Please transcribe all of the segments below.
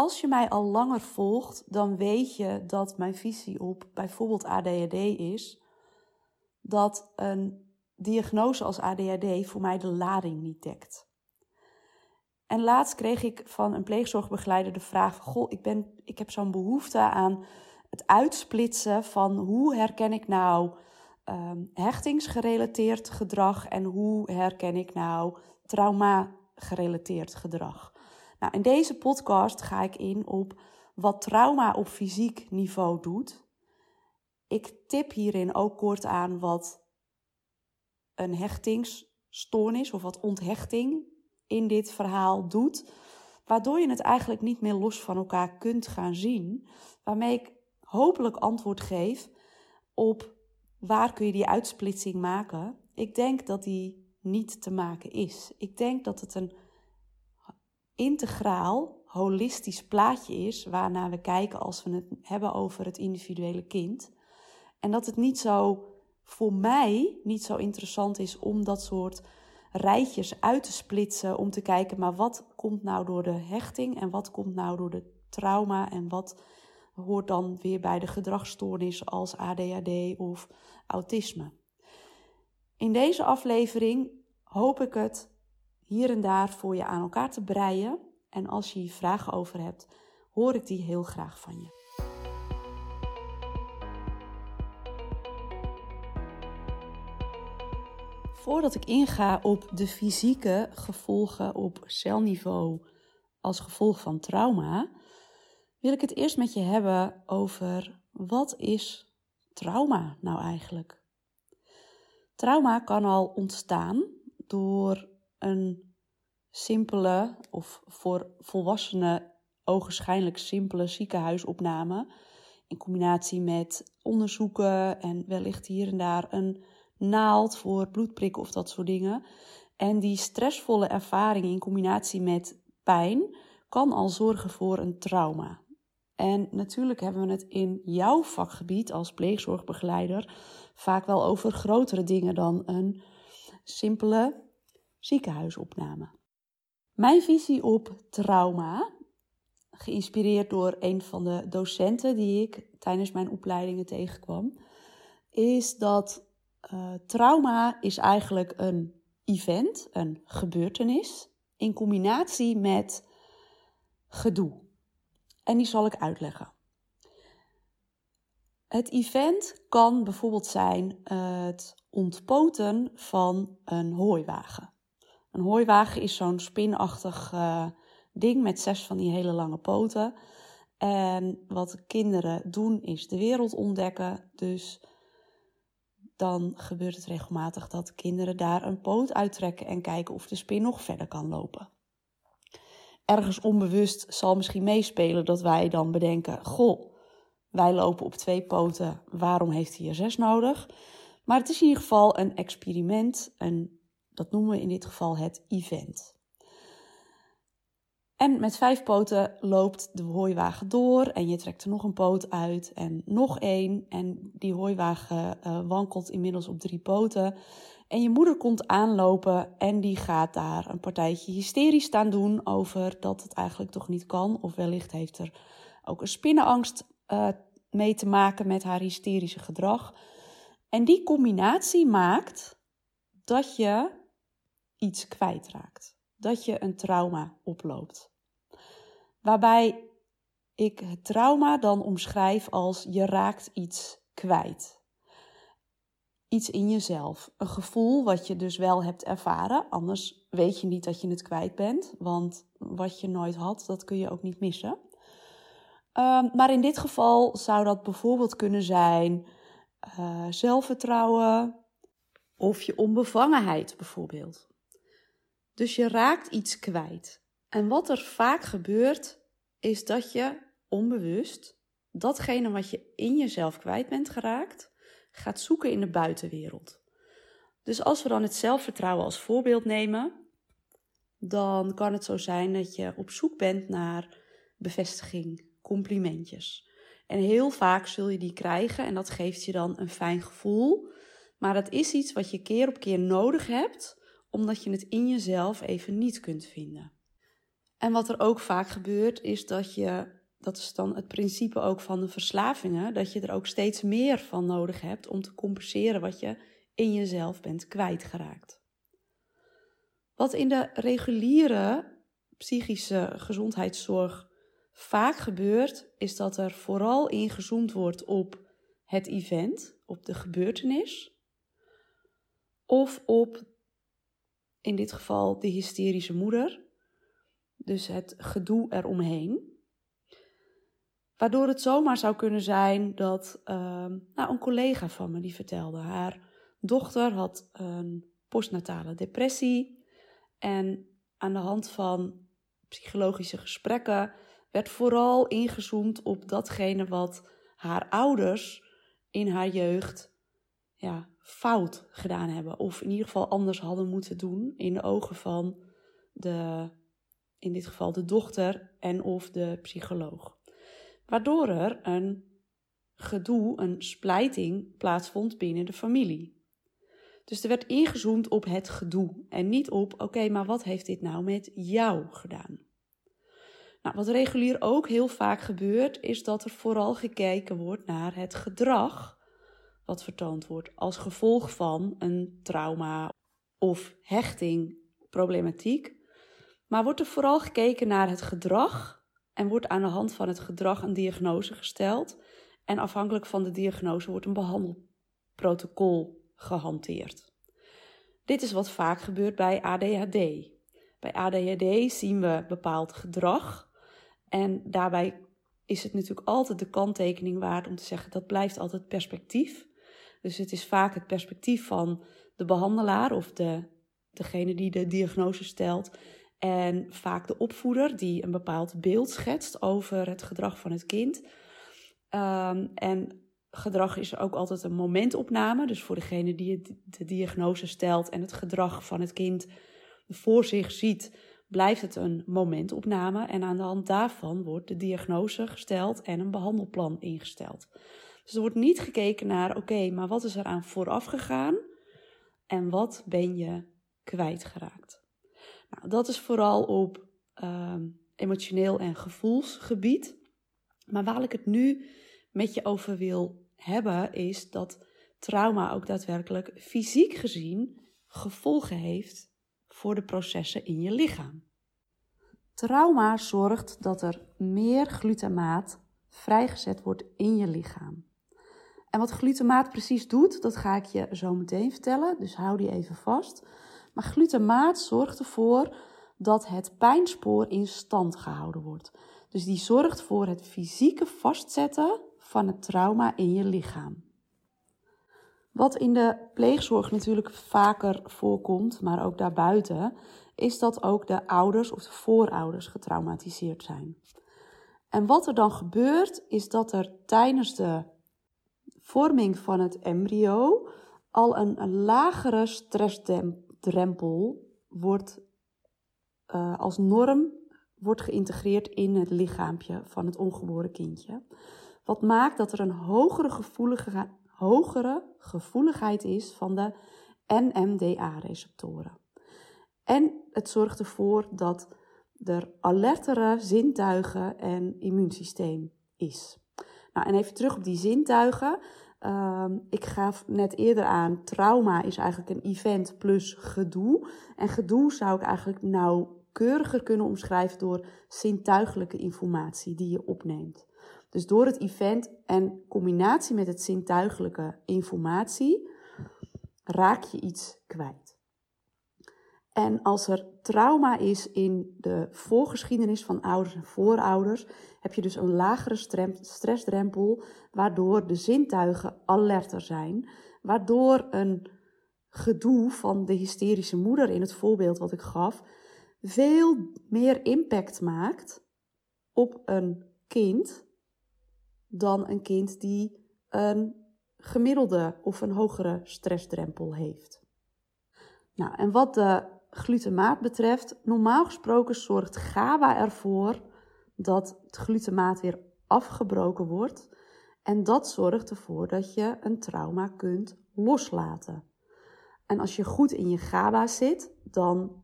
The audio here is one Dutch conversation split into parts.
Als je mij al langer volgt, dan weet je dat mijn visie op bijvoorbeeld ADHD is dat een diagnose als ADHD voor mij de lading niet dekt. En laatst kreeg ik van een pleegzorgbegeleider de vraag: Goh, ik, ben, ik heb zo'n behoefte aan het uitsplitsen van hoe herken ik nou um, hechtingsgerelateerd gedrag en hoe herken ik nou trauma-gerelateerd gedrag. Nou, in deze podcast ga ik in op wat trauma op fysiek niveau doet. Ik tip hierin ook kort aan wat een hechtingsstoornis of wat onthechting in dit verhaal doet, waardoor je het eigenlijk niet meer los van elkaar kunt gaan zien, waarmee ik hopelijk antwoord geef op waar kun je die uitsplitsing maken. Ik denk dat die niet te maken is. Ik denk dat het een integraal, holistisch plaatje is waarnaar we kijken als we het hebben over het individuele kind. En dat het niet zo voor mij niet zo interessant is om dat soort rijtjes uit te splitsen om te kijken, maar wat komt nou door de hechting en wat komt nou door de trauma en wat hoort dan weer bij de gedragsstoornis als ADHD of autisme. In deze aflevering hoop ik het hier en daar voor je aan elkaar te breien en als je hier vragen over hebt, hoor ik die heel graag van je. Voordat ik inga op de fysieke gevolgen op celniveau als gevolg van trauma, wil ik het eerst met je hebben over wat is trauma nou eigenlijk? Trauma kan al ontstaan door een simpele of voor volwassenen ogenschijnlijk simpele ziekenhuisopname in combinatie met onderzoeken en wellicht hier en daar een naald voor bloedprikken of dat soort dingen. En die stressvolle ervaring in combinatie met pijn kan al zorgen voor een trauma. En natuurlijk hebben we het in jouw vakgebied als pleegzorgbegeleider vaak wel over grotere dingen dan een simpele ziekenhuisopname. Mijn visie op trauma, geïnspireerd door een van de docenten die ik tijdens mijn opleidingen tegenkwam, is dat uh, trauma is eigenlijk een event, een gebeurtenis, in combinatie met gedoe. En die zal ik uitleggen. Het event kan bijvoorbeeld zijn het ontpoten van een hooiwagen. Een hooiwagen is zo'n spinachtig uh, ding met zes van die hele lange poten. En wat kinderen doen is de wereld ontdekken. Dus dan gebeurt het regelmatig dat kinderen daar een poot uittrekken en kijken of de spin nog verder kan lopen. Ergens onbewust zal misschien meespelen dat wij dan bedenken: Goh, wij lopen op twee poten, waarom heeft hij er zes nodig? Maar het is in ieder geval een experiment en dat noemen we in dit geval het event. En met vijf poten loopt de hooiwagen door en je trekt er nog een poot uit en nog één. En die hooiwagen uh, wankelt inmiddels op drie poten. En je moeder komt aanlopen en die gaat daar een partijtje hysterisch staan doen over dat het eigenlijk toch niet kan. Of wellicht heeft er ook een spinnenangst uh, mee te maken met haar hysterische gedrag. En die combinatie maakt dat je iets kwijtraakt. Dat je een trauma oploopt. Waarbij ik het trauma dan omschrijf als je raakt iets kwijt. Iets in jezelf. Een gevoel wat je dus wel hebt ervaren. Anders weet je niet dat je het kwijt bent. Want wat je nooit had, dat kun je ook niet missen. Um, maar in dit geval zou dat bijvoorbeeld kunnen zijn uh, zelfvertrouwen of je onbevangenheid bijvoorbeeld. Dus je raakt iets kwijt. En wat er vaak gebeurt, is dat je onbewust datgene wat je in jezelf kwijt bent geraakt, gaat zoeken in de buitenwereld. Dus als we dan het zelfvertrouwen als voorbeeld nemen, dan kan het zo zijn dat je op zoek bent naar bevestiging, complimentjes. En heel vaak zul je die krijgen en dat geeft je dan een fijn gevoel. Maar dat is iets wat je keer op keer nodig hebt, omdat je het in jezelf even niet kunt vinden. En wat er ook vaak gebeurt, is dat je, dat is dan het principe ook van de verslavingen, dat je er ook steeds meer van nodig hebt om te compenseren wat je in jezelf bent kwijtgeraakt. Wat in de reguliere psychische gezondheidszorg vaak gebeurt, is dat er vooral ingezoomd wordt op het event, op de gebeurtenis, of op, in dit geval, de hysterische moeder, dus het gedoe eromheen. Waardoor het zomaar zou kunnen zijn dat uh, nou, een collega van me die vertelde, haar dochter had een postnatale depressie en aan de hand van psychologische gesprekken werd vooral ingezoomd op datgene wat haar ouders in haar jeugd ja, fout gedaan hebben. Of in ieder geval anders hadden moeten doen in de ogen van de, in dit geval de dochter en of de psycholoog. Waardoor er een gedoe, een splijting plaatsvond binnen de familie. Dus er werd ingezoomd op het gedoe en niet op, oké, maar wat heeft dit nou met jou gedaan? Nou, wat regulier ook heel vaak gebeurt, is dat er vooral gekeken wordt naar het gedrag wat vertoond wordt als gevolg van een trauma of hechting problematiek. Maar wordt er vooral gekeken naar het gedrag en wordt aan de hand van het gedrag een diagnose gesteld. En afhankelijk van de diagnose wordt een behandelprotocol gehanteerd. Dit is wat vaak gebeurt bij ADHD. Bij ADHD zien we bepaald gedrag en daarbij is het natuurlijk altijd de kanttekening waard om te zeggen dat blijft altijd perspectief. Dus het is vaak het perspectief van de behandelaar of de, degene die de diagnose stelt. En vaak de opvoeder die een bepaald beeld schetst over het gedrag van het kind. Um, en gedrag is ook altijd een momentopname. Dus voor degene die de diagnose stelt en het gedrag van het kind voor zich ziet, blijft het een momentopname en aan de hand daarvan wordt de diagnose gesteld en een behandelplan ingesteld. Dus er wordt niet gekeken naar, oké, maar wat is er aan vooraf gegaan en wat ben je kwijtgeraakt? Nou, dat is vooral op uh, emotioneel en gevoelsgebied. Maar waar ik het nu met je over wil hebben, is dat trauma ook daadwerkelijk fysiek gezien gevolgen heeft voor de processen in je lichaam. Trauma zorgt dat er meer glutamaat vrijgezet wordt in je lichaam. En wat glutamaat precies doet, dat ga ik je zo meteen vertellen, dus hou die even vast. Maar glutamaat zorgt ervoor dat het pijnspoor in stand gehouden wordt. Dus die zorgt voor het fysieke vastzetten van het trauma in je lichaam. Wat in de pleegzorg natuurlijk vaker voorkomt, maar ook daarbuiten, is dat ook de ouders of de voorouders getraumatiseerd zijn. En wat er dan gebeurt, is dat er tijdens de vorming van het embryo al een, lagere stressdrempel wordt uh, als norm wordt geïntegreerd in het lichaampje van het ongeboren kindje. Wat maakt dat er een hogere gevoelige hogere gevoeligheid is van de NMDA-receptoren. En het zorgt ervoor dat er alertere zintuigen en immuunsysteem is. Nou, en even terug op die zintuigen. Uh, ik gaf net eerder aan, trauma is eigenlijk een event plus gedoe. En gedoe zou ik eigenlijk nauwkeuriger kunnen omschrijven door zintuigelijke informatie die je opneemt. Dus door het event en combinatie met het zintuigelijke informatie raak je iets kwijt. En als er trauma is in de voorgeschiedenis van ouders en voorouders, heb je dus een lagere stressdrempel, waardoor de zintuigen alerter zijn, waardoor een gedoe van de hysterische moeder in het voorbeeld wat ik gaf, veel meer impact maakt op een kind dan een kind die een gemiddelde of een hogere stressdrempel heeft. Nou, en wat de glutamaat betreft, normaal gesproken zorgt GABA ervoor dat het glutamaat weer afgebroken wordt. En dat zorgt ervoor dat je een trauma kunt loslaten. En als je goed in je GABA zit, dan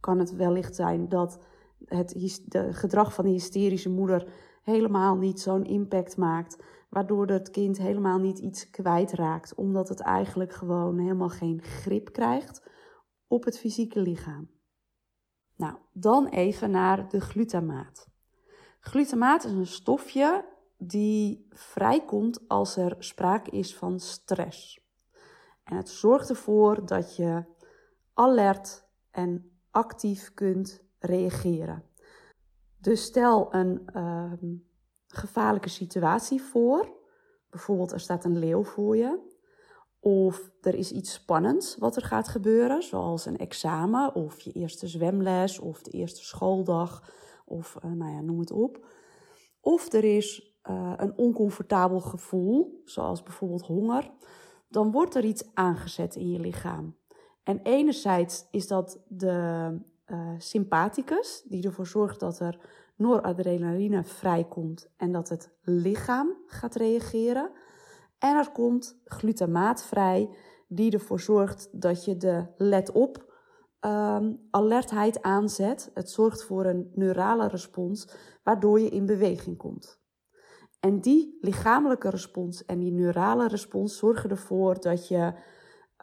kan het wellicht zijn dat het de gedrag van de hysterische moeder helemaal niet zo'n impact maakt. Waardoor het kind helemaal niet iets kwijtraakt. Omdat het eigenlijk gewoon helemaal geen grip krijgt op het fysieke lichaam. Nou, dan even naar de glutamaat. Glutamaat is een stofje die vrijkomt als er sprake is van stress. En het zorgt ervoor dat je alert en actief kunt reageren. Dus stel een uh, gevaarlijke situatie voor. Bijvoorbeeld er staat een leeuw voor je. Of er is iets spannends wat er gaat gebeuren, zoals een examen of je eerste zwemles of de eerste schooldag of uh, nou ja, noem het op. Of er is uh, een oncomfortabel gevoel, zoals bijvoorbeeld honger, dan wordt er iets aangezet in je lichaam. En enerzijds is dat de uh, sympathicus, die ervoor zorgt dat er noradrenaline vrijkomt en dat het lichaam gaat reageren. En er komt glutamaat vrij, die ervoor zorgt dat je de let-op um, alertheid aanzet. Het zorgt voor een neurale respons, waardoor je in beweging komt. En die lichamelijke respons en die neurale respons zorgen ervoor dat je,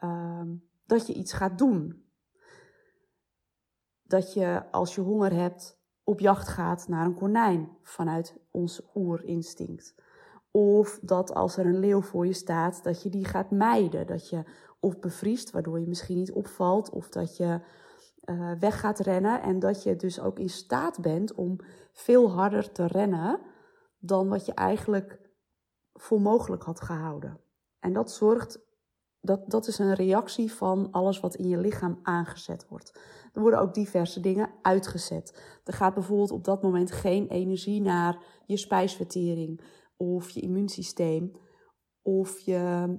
uh, dat je iets gaat doen. Dat je als je honger hebt op jacht gaat naar een konijn vanuit ons oerinstinct. Of dat als er een leeuw voor je staat, dat je die gaat mijden. Dat je of bevriest, waardoor je misschien niet opvalt. Of dat je uh, weg gaat rennen. En dat je dus ook in staat bent om veel harder te rennen dan wat je eigenlijk voor mogelijk had gehouden. En dat zorgt, dat, dat is een reactie van alles wat in je lichaam aangezet wordt. Er worden ook diverse dingen uitgezet. Er gaat bijvoorbeeld op dat moment geen energie naar je spijsvertering of je immuunsysteem of je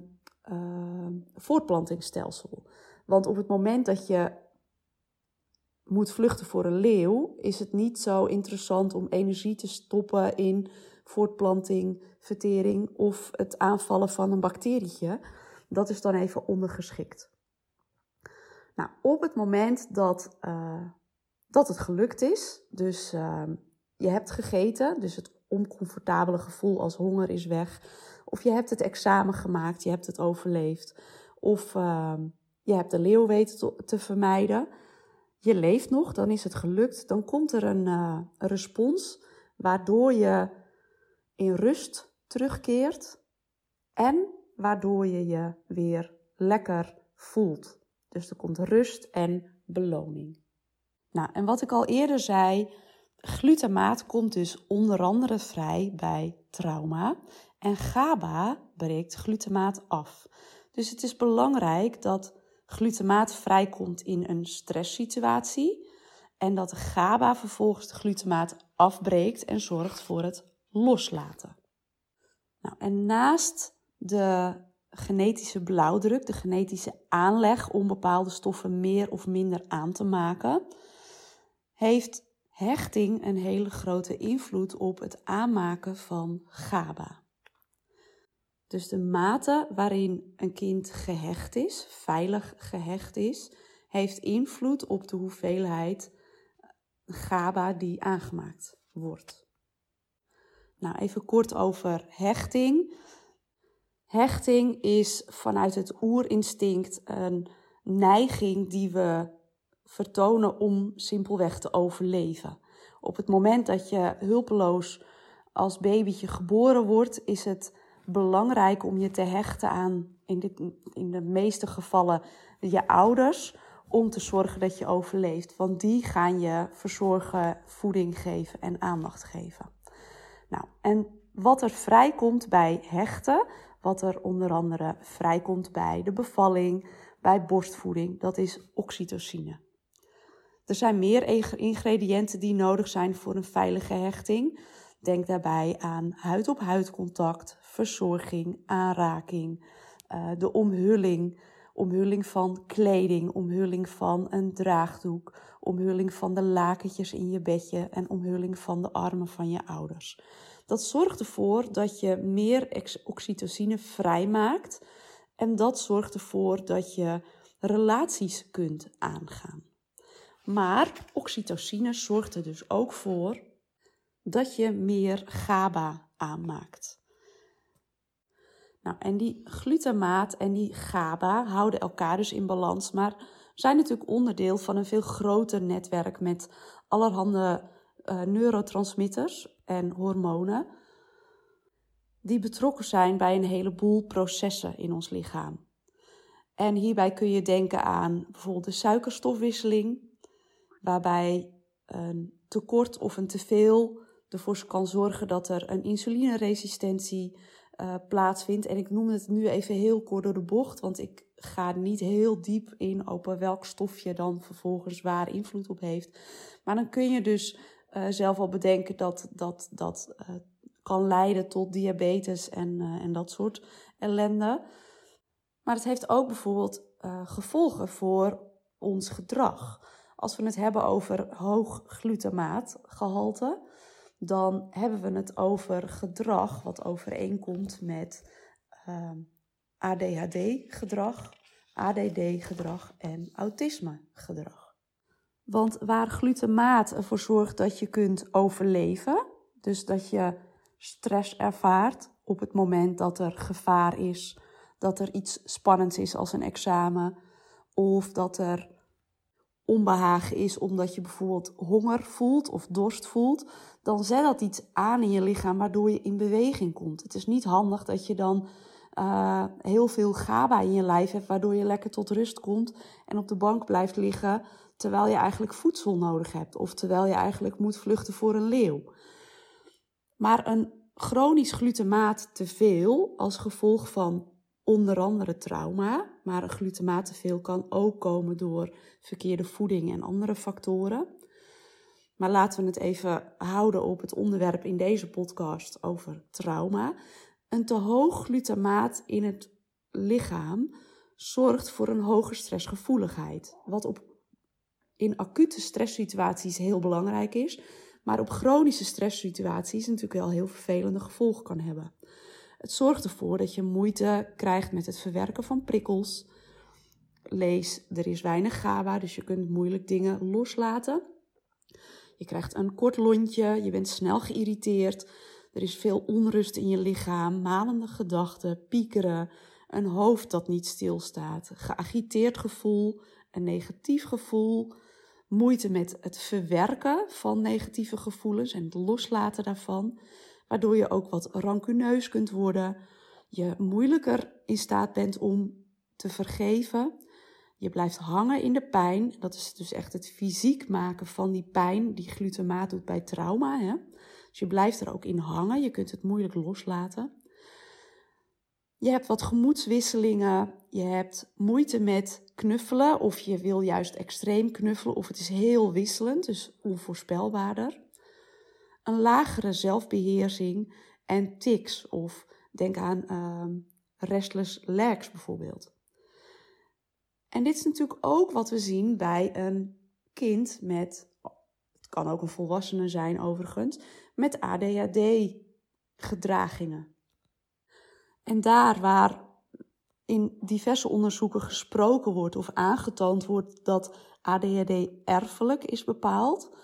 uh, voortplantingsstelsel. Want op het moment dat je moet vluchten voor een leeuw, is het niet zo interessant om energie te stoppen in voortplanting, vertering of het aanvallen van een bacterietje. Dat is dan even ondergeschikt. Nou, op het moment dat, uh, dat het gelukt is, dus uh, je hebt gegeten, dus het oncomfortabele gevoel als honger is weg, of je hebt het examen gemaakt, je hebt het overleefd, of uh, je hebt de leeuw weten te, vermijden, je leeft nog, dan is het gelukt, dan komt er een, uh, respons waardoor je in rust terugkeert en waardoor je je weer lekker voelt. Dus er komt rust en beloning. Nou, en wat ik al eerder zei, glutamaat komt dus onder andere vrij bij trauma en GABA breekt glutamaat af. Dus het is belangrijk dat glutamaat vrijkomt in een stresssituatie en dat GABA vervolgens de glutamaat afbreekt en zorgt voor het loslaten. Nou, en naast de genetische blauwdruk, de genetische aanleg om bepaalde stoffen meer of minder aan te maken, heeft hechting een hele grote invloed op het aanmaken van GABA. Dus de mate waarin een kind gehecht is, veilig gehecht is, heeft invloed op de hoeveelheid GABA die aangemaakt wordt. Nou, even kort over hechting. Hechting is vanuit het oerinstinct een neiging die we vertonen om simpelweg te overleven. Op het moment dat je hulpeloos als babytje geboren wordt, is het belangrijk om je te hechten aan, in, in de meeste gevallen, je ouders, om te zorgen dat je overleeft. Want die gaan je verzorgen, voeding geven en aandacht geven. Nou, en wat er vrijkomt bij hechten, wat er onder andere vrijkomt bij de bevalling, bij borstvoeding, dat is oxytocine. Er zijn meer ingrediënten die nodig zijn voor een veilige hechting. Denk daarbij aan huid-op-huid contact, verzorging, aanraking, uh, de omhulling, omhulling van kleding, omhulling van een draagdoek, omhulling van de lakentjes in je bedje en omhulling van de armen van je ouders. Dat zorgt ervoor dat je meer oxytocine vrijmaakt en dat zorgt ervoor dat je relaties kunt aangaan. Maar oxytocine zorgt er dus ook voor dat je meer GABA aanmaakt. Nou, en die glutamaat en die GABA houden elkaar dus in balans, maar zijn natuurlijk onderdeel van een veel groter netwerk met allerhande uh, neurotransmitters en hormonen die betrokken zijn bij een heleboel processen in ons lichaam. En hierbij kun je denken aan bijvoorbeeld de suikerstofwisseling, waarbij een tekort of een teveel ervoor kan zorgen dat er een insulineresistentie uh, plaatsvindt. En ik noem het nu even heel kort door de bocht, want ik ga niet heel diep in op welk stofje dan vervolgens waar invloed op heeft. Maar dan kun je dus uh, zelf al bedenken dat dat, dat kan leiden tot diabetes en, en dat soort ellende. Maar het heeft ook bijvoorbeeld gevolgen voor ons gedrag. Als we het hebben over hoog glutamaatgehalte, dan hebben we het over gedrag wat overeenkomt met ehm, ADHD-gedrag, ADD-gedrag en autisme-gedrag. Want waar glutamaat ervoor zorgt dat je kunt overleven, dus dat je stress ervaart op het moment dat er gevaar is, dat er iets spannends is als een examen, of dat er onbehagen is omdat je bijvoorbeeld honger voelt of dorst voelt, dan zet dat iets aan in je lichaam waardoor je in beweging komt. Het is niet handig dat je dan uh, heel veel GABA in je lijf hebt, waardoor je lekker tot rust komt en op de bank blijft liggen terwijl je eigenlijk voedsel nodig hebt of terwijl je eigenlijk moet vluchten voor een leeuw. Maar een chronisch glutamaat te veel als gevolg van onder andere trauma, maar een glutamaateveel kan ook komen door verkeerde voeding en andere factoren. Maar laten we het even houden op het onderwerp in deze podcast over trauma. Een te hoog glutamaat in het lichaam zorgt voor een hoge stressgevoeligheid, wat op, in acute stresssituaties heel belangrijk is, maar op chronische stresssituaties natuurlijk wel heel vervelende gevolgen kan hebben. Het zorgt ervoor dat je moeite krijgt met het verwerken van prikkels. Lees, er is weinig GABA, dus je kunt moeilijk dingen loslaten. Je krijgt een kort lontje, je bent snel geïrriteerd. Er is veel onrust in je lichaam, malende gedachten, piekeren, een hoofd dat niet stilstaat, geagiteerd gevoel, een negatief gevoel, moeite met het verwerken van negatieve gevoelens en het loslaten daarvan waardoor je ook wat rancuneus kunt worden, je moeilijker in staat bent om te vergeven. Je blijft hangen in de pijn. Dat is dus echt het fysiek maken van die pijn die glutamaat doet bij trauma. Hè? Dus je blijft er ook in hangen. Je kunt het moeilijk loslaten. Je hebt wat gemoedswisselingen. Je hebt moeite met knuffelen. Of je wil juist extreem knuffelen. Of het is heel wisselend, dus onvoorspelbaarder een lagere zelfbeheersing en tics of denk aan uh, restless legs bijvoorbeeld. En dit is natuurlijk ook wat we zien bij een kind met, het kan ook een volwassene zijn overigens, met ADHD-gedragingen. En daar waar in diverse onderzoeken gesproken wordt of aangetoond wordt dat ADHD erfelijk is bepaald,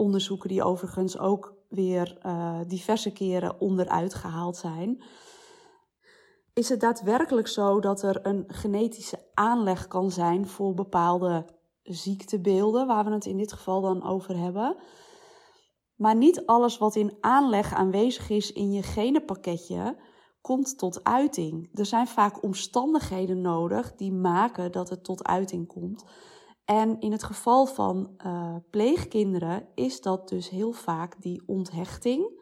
onderzoeken die overigens ook weer uh, diverse keren onderuit gehaald zijn. Is het daadwerkelijk zo dat er een genetische aanleg kan zijn voor bepaalde ziektebeelden, waar we het in dit geval dan over hebben? Maar niet alles wat in aanleg aanwezig is in je genenpakketje komt tot uiting. Er zijn vaak omstandigheden nodig die maken dat het tot uiting komt. En in het geval van uh, pleegkinderen is dat dus heel vaak die onthechting,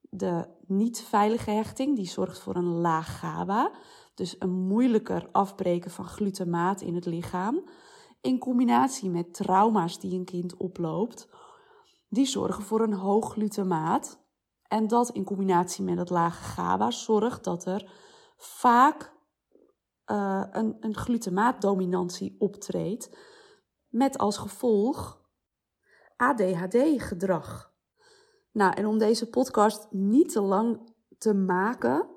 de niet veilige hechting, die zorgt voor een laag GABA, dus een moeilijker afbreken van glutamaat in het lichaam, in combinatie met trauma's die een kind oploopt, die zorgen voor een hoog glutamaat. En dat in combinatie met het lage GABA zorgt dat er vaak uh, een, een glutamaatdominantie optreedt met als gevolg ADHD-gedrag. Nou, en om deze podcast niet te lang te maken,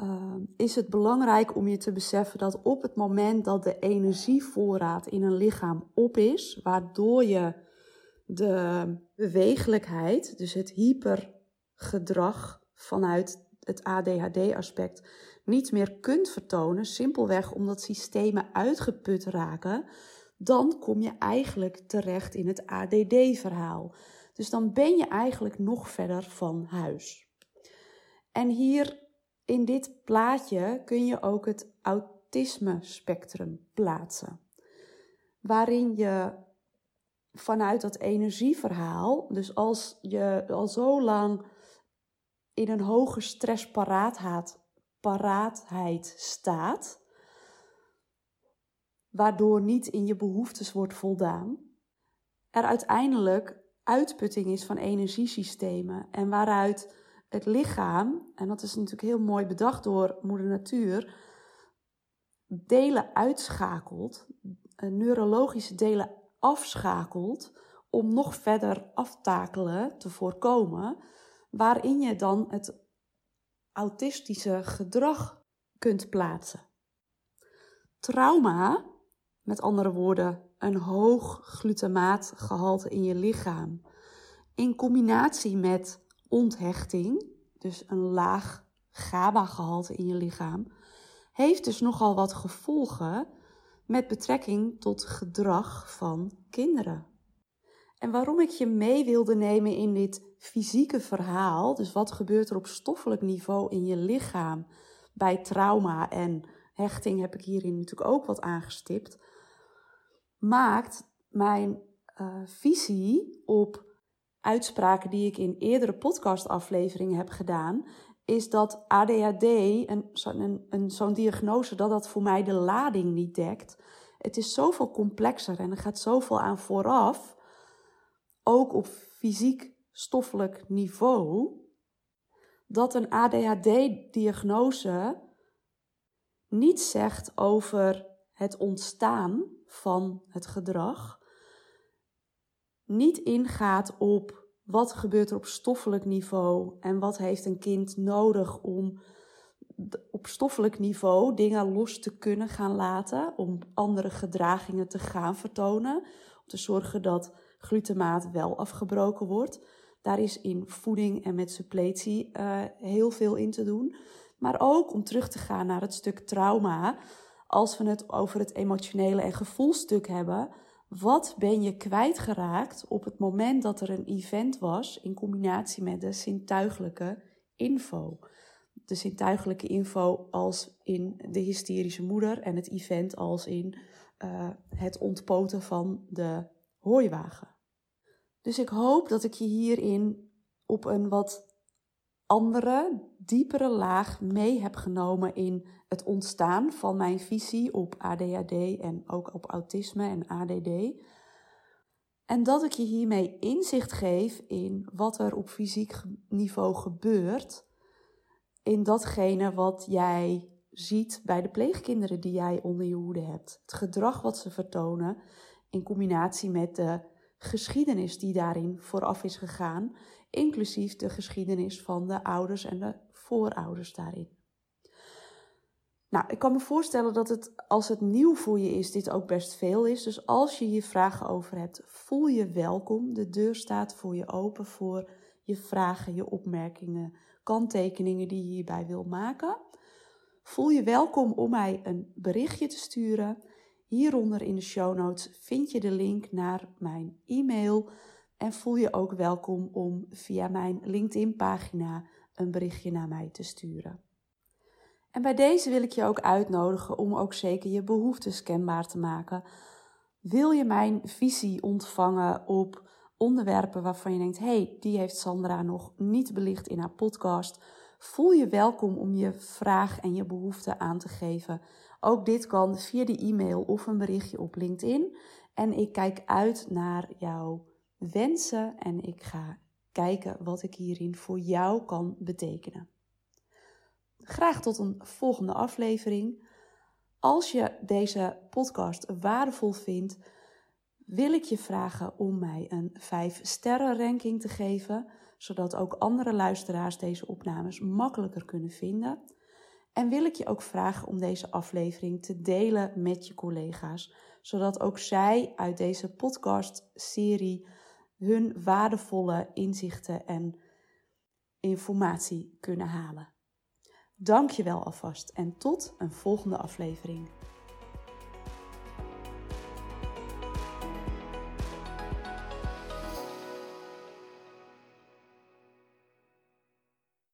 Ehm, is het belangrijk om je te beseffen dat op het moment dat de energievoorraad in een lichaam op is, waardoor je de bewegelijkheid, dus het hypergedrag vanuit het ADHD-aspect, niet meer kunt vertonen, simpelweg omdat systemen uitgeput raken, dan kom je eigenlijk terecht in het ADD-verhaal. Dus dan ben je eigenlijk nog verder van huis. En hier in dit plaatje kun je ook het autisme-spectrum plaatsen. Waarin je vanuit dat energieverhaal, dus als je al zo lang in een hoge stressparaatheid staat, waardoor niet in je behoeftes wordt voldaan, er uiteindelijk uitputting is van energiesystemen en waaruit het lichaam, en dat is natuurlijk heel mooi bedacht door Moeder Natuur, delen uitschakelt, eh, neurologische delen afschakelt om nog verder aftakelen te voorkomen, waarin je dan het autistische gedrag kunt plaatsen. Trauma, met andere woorden, een hoog glutamaatgehalte in je lichaam, in combinatie met onthechting, dus een laag GABA-gehalte in je lichaam, heeft dus nogal wat gevolgen met betrekking tot gedrag van kinderen. En waarom ik je mee wilde nemen in dit fysieke verhaal, dus wat gebeurt er op stoffelijk niveau in je lichaam? Bij trauma en hechting, heb ik hierin natuurlijk ook wat aangestipt, maakt mijn uh, visie op uitspraken die ik in eerdere podcastafleveringen heb gedaan, is dat ADHD, een, zo'n diagnose, dat dat voor mij de lading niet dekt. Het is zoveel complexer en er gaat zoveel aan vooraf, ook op fysiek stoffelijk niveau, dat een ADHD-diagnose niets zegt over het ontstaan van het gedrag, niet ingaat op wat gebeurt er op stoffelijk niveau en wat heeft een kind nodig om op stoffelijk niveau dingen los te kunnen gaan laten, om andere gedragingen te gaan vertonen, om te zorgen dat glutamaat wel afgebroken wordt. Daar is in voeding en met suppletie uh, heel veel in te doen. Maar ook om terug te gaan naar het stuk trauma. Als we het over het emotionele en gevoelstuk hebben, wat ben je kwijtgeraakt op het moment dat er een event was in combinatie met de zintuigelijke info? De zintuigelijke info als in de hysterische moeder en het event als in uh, het ontpoten van de hooiwagen. Dus ik hoop dat ik je hierin op een wat andere, diepere laag mee heb genomen in het ontstaan van mijn visie op ADHD en ook op autisme en ADD. En dat ik je hiermee inzicht geef in wat er op fysiek niveau gebeurt, in datgene wat jij ziet bij de pleegkinderen die jij onder je hoede hebt. Het gedrag wat ze vertonen in combinatie met de geschiedenis die daarin vooraf is gegaan inclusief de geschiedenis van de ouders en de voorouders daarin. Nou, ik kan me voorstellen dat het, als het nieuw voor je is, dit ook best veel is. Dus als je hier vragen over hebt, voel je welkom. De deur staat voor je open voor je vragen, je opmerkingen, kanttekeningen die je hierbij wil maken. Voel je welkom om mij een berichtje te sturen. Hieronder in de show notes vind je de link naar mijn e-mail en voel je ook welkom om via mijn LinkedIn-pagina een berichtje naar mij te sturen. En bij deze wil ik je ook uitnodigen om ook zeker je behoeftes kenbaar te maken. Wil je mijn visie ontvangen op onderwerpen waarvan je denkt: hey, die heeft Sandra nog niet belicht in haar podcast? Voel je welkom om je vraag en je behoefte aan te geven. Ook dit kan via de e-mail of een berichtje op LinkedIn. En ik kijk uit naar jouw wensen en ik ga kijken wat ik hierin voor jou kan betekenen. Graag tot een volgende aflevering. Als je deze podcast waardevol vindt, wil ik je vragen om mij een 5 sterren ranking te geven, zodat ook andere luisteraars deze opnames makkelijker kunnen vinden. En wil ik je ook vragen om deze aflevering te delen met je collega's, zodat ook zij uit deze podcast-serie hun waardevolle inzichten en informatie kunnen halen. Dank je wel alvast en tot een volgende aflevering.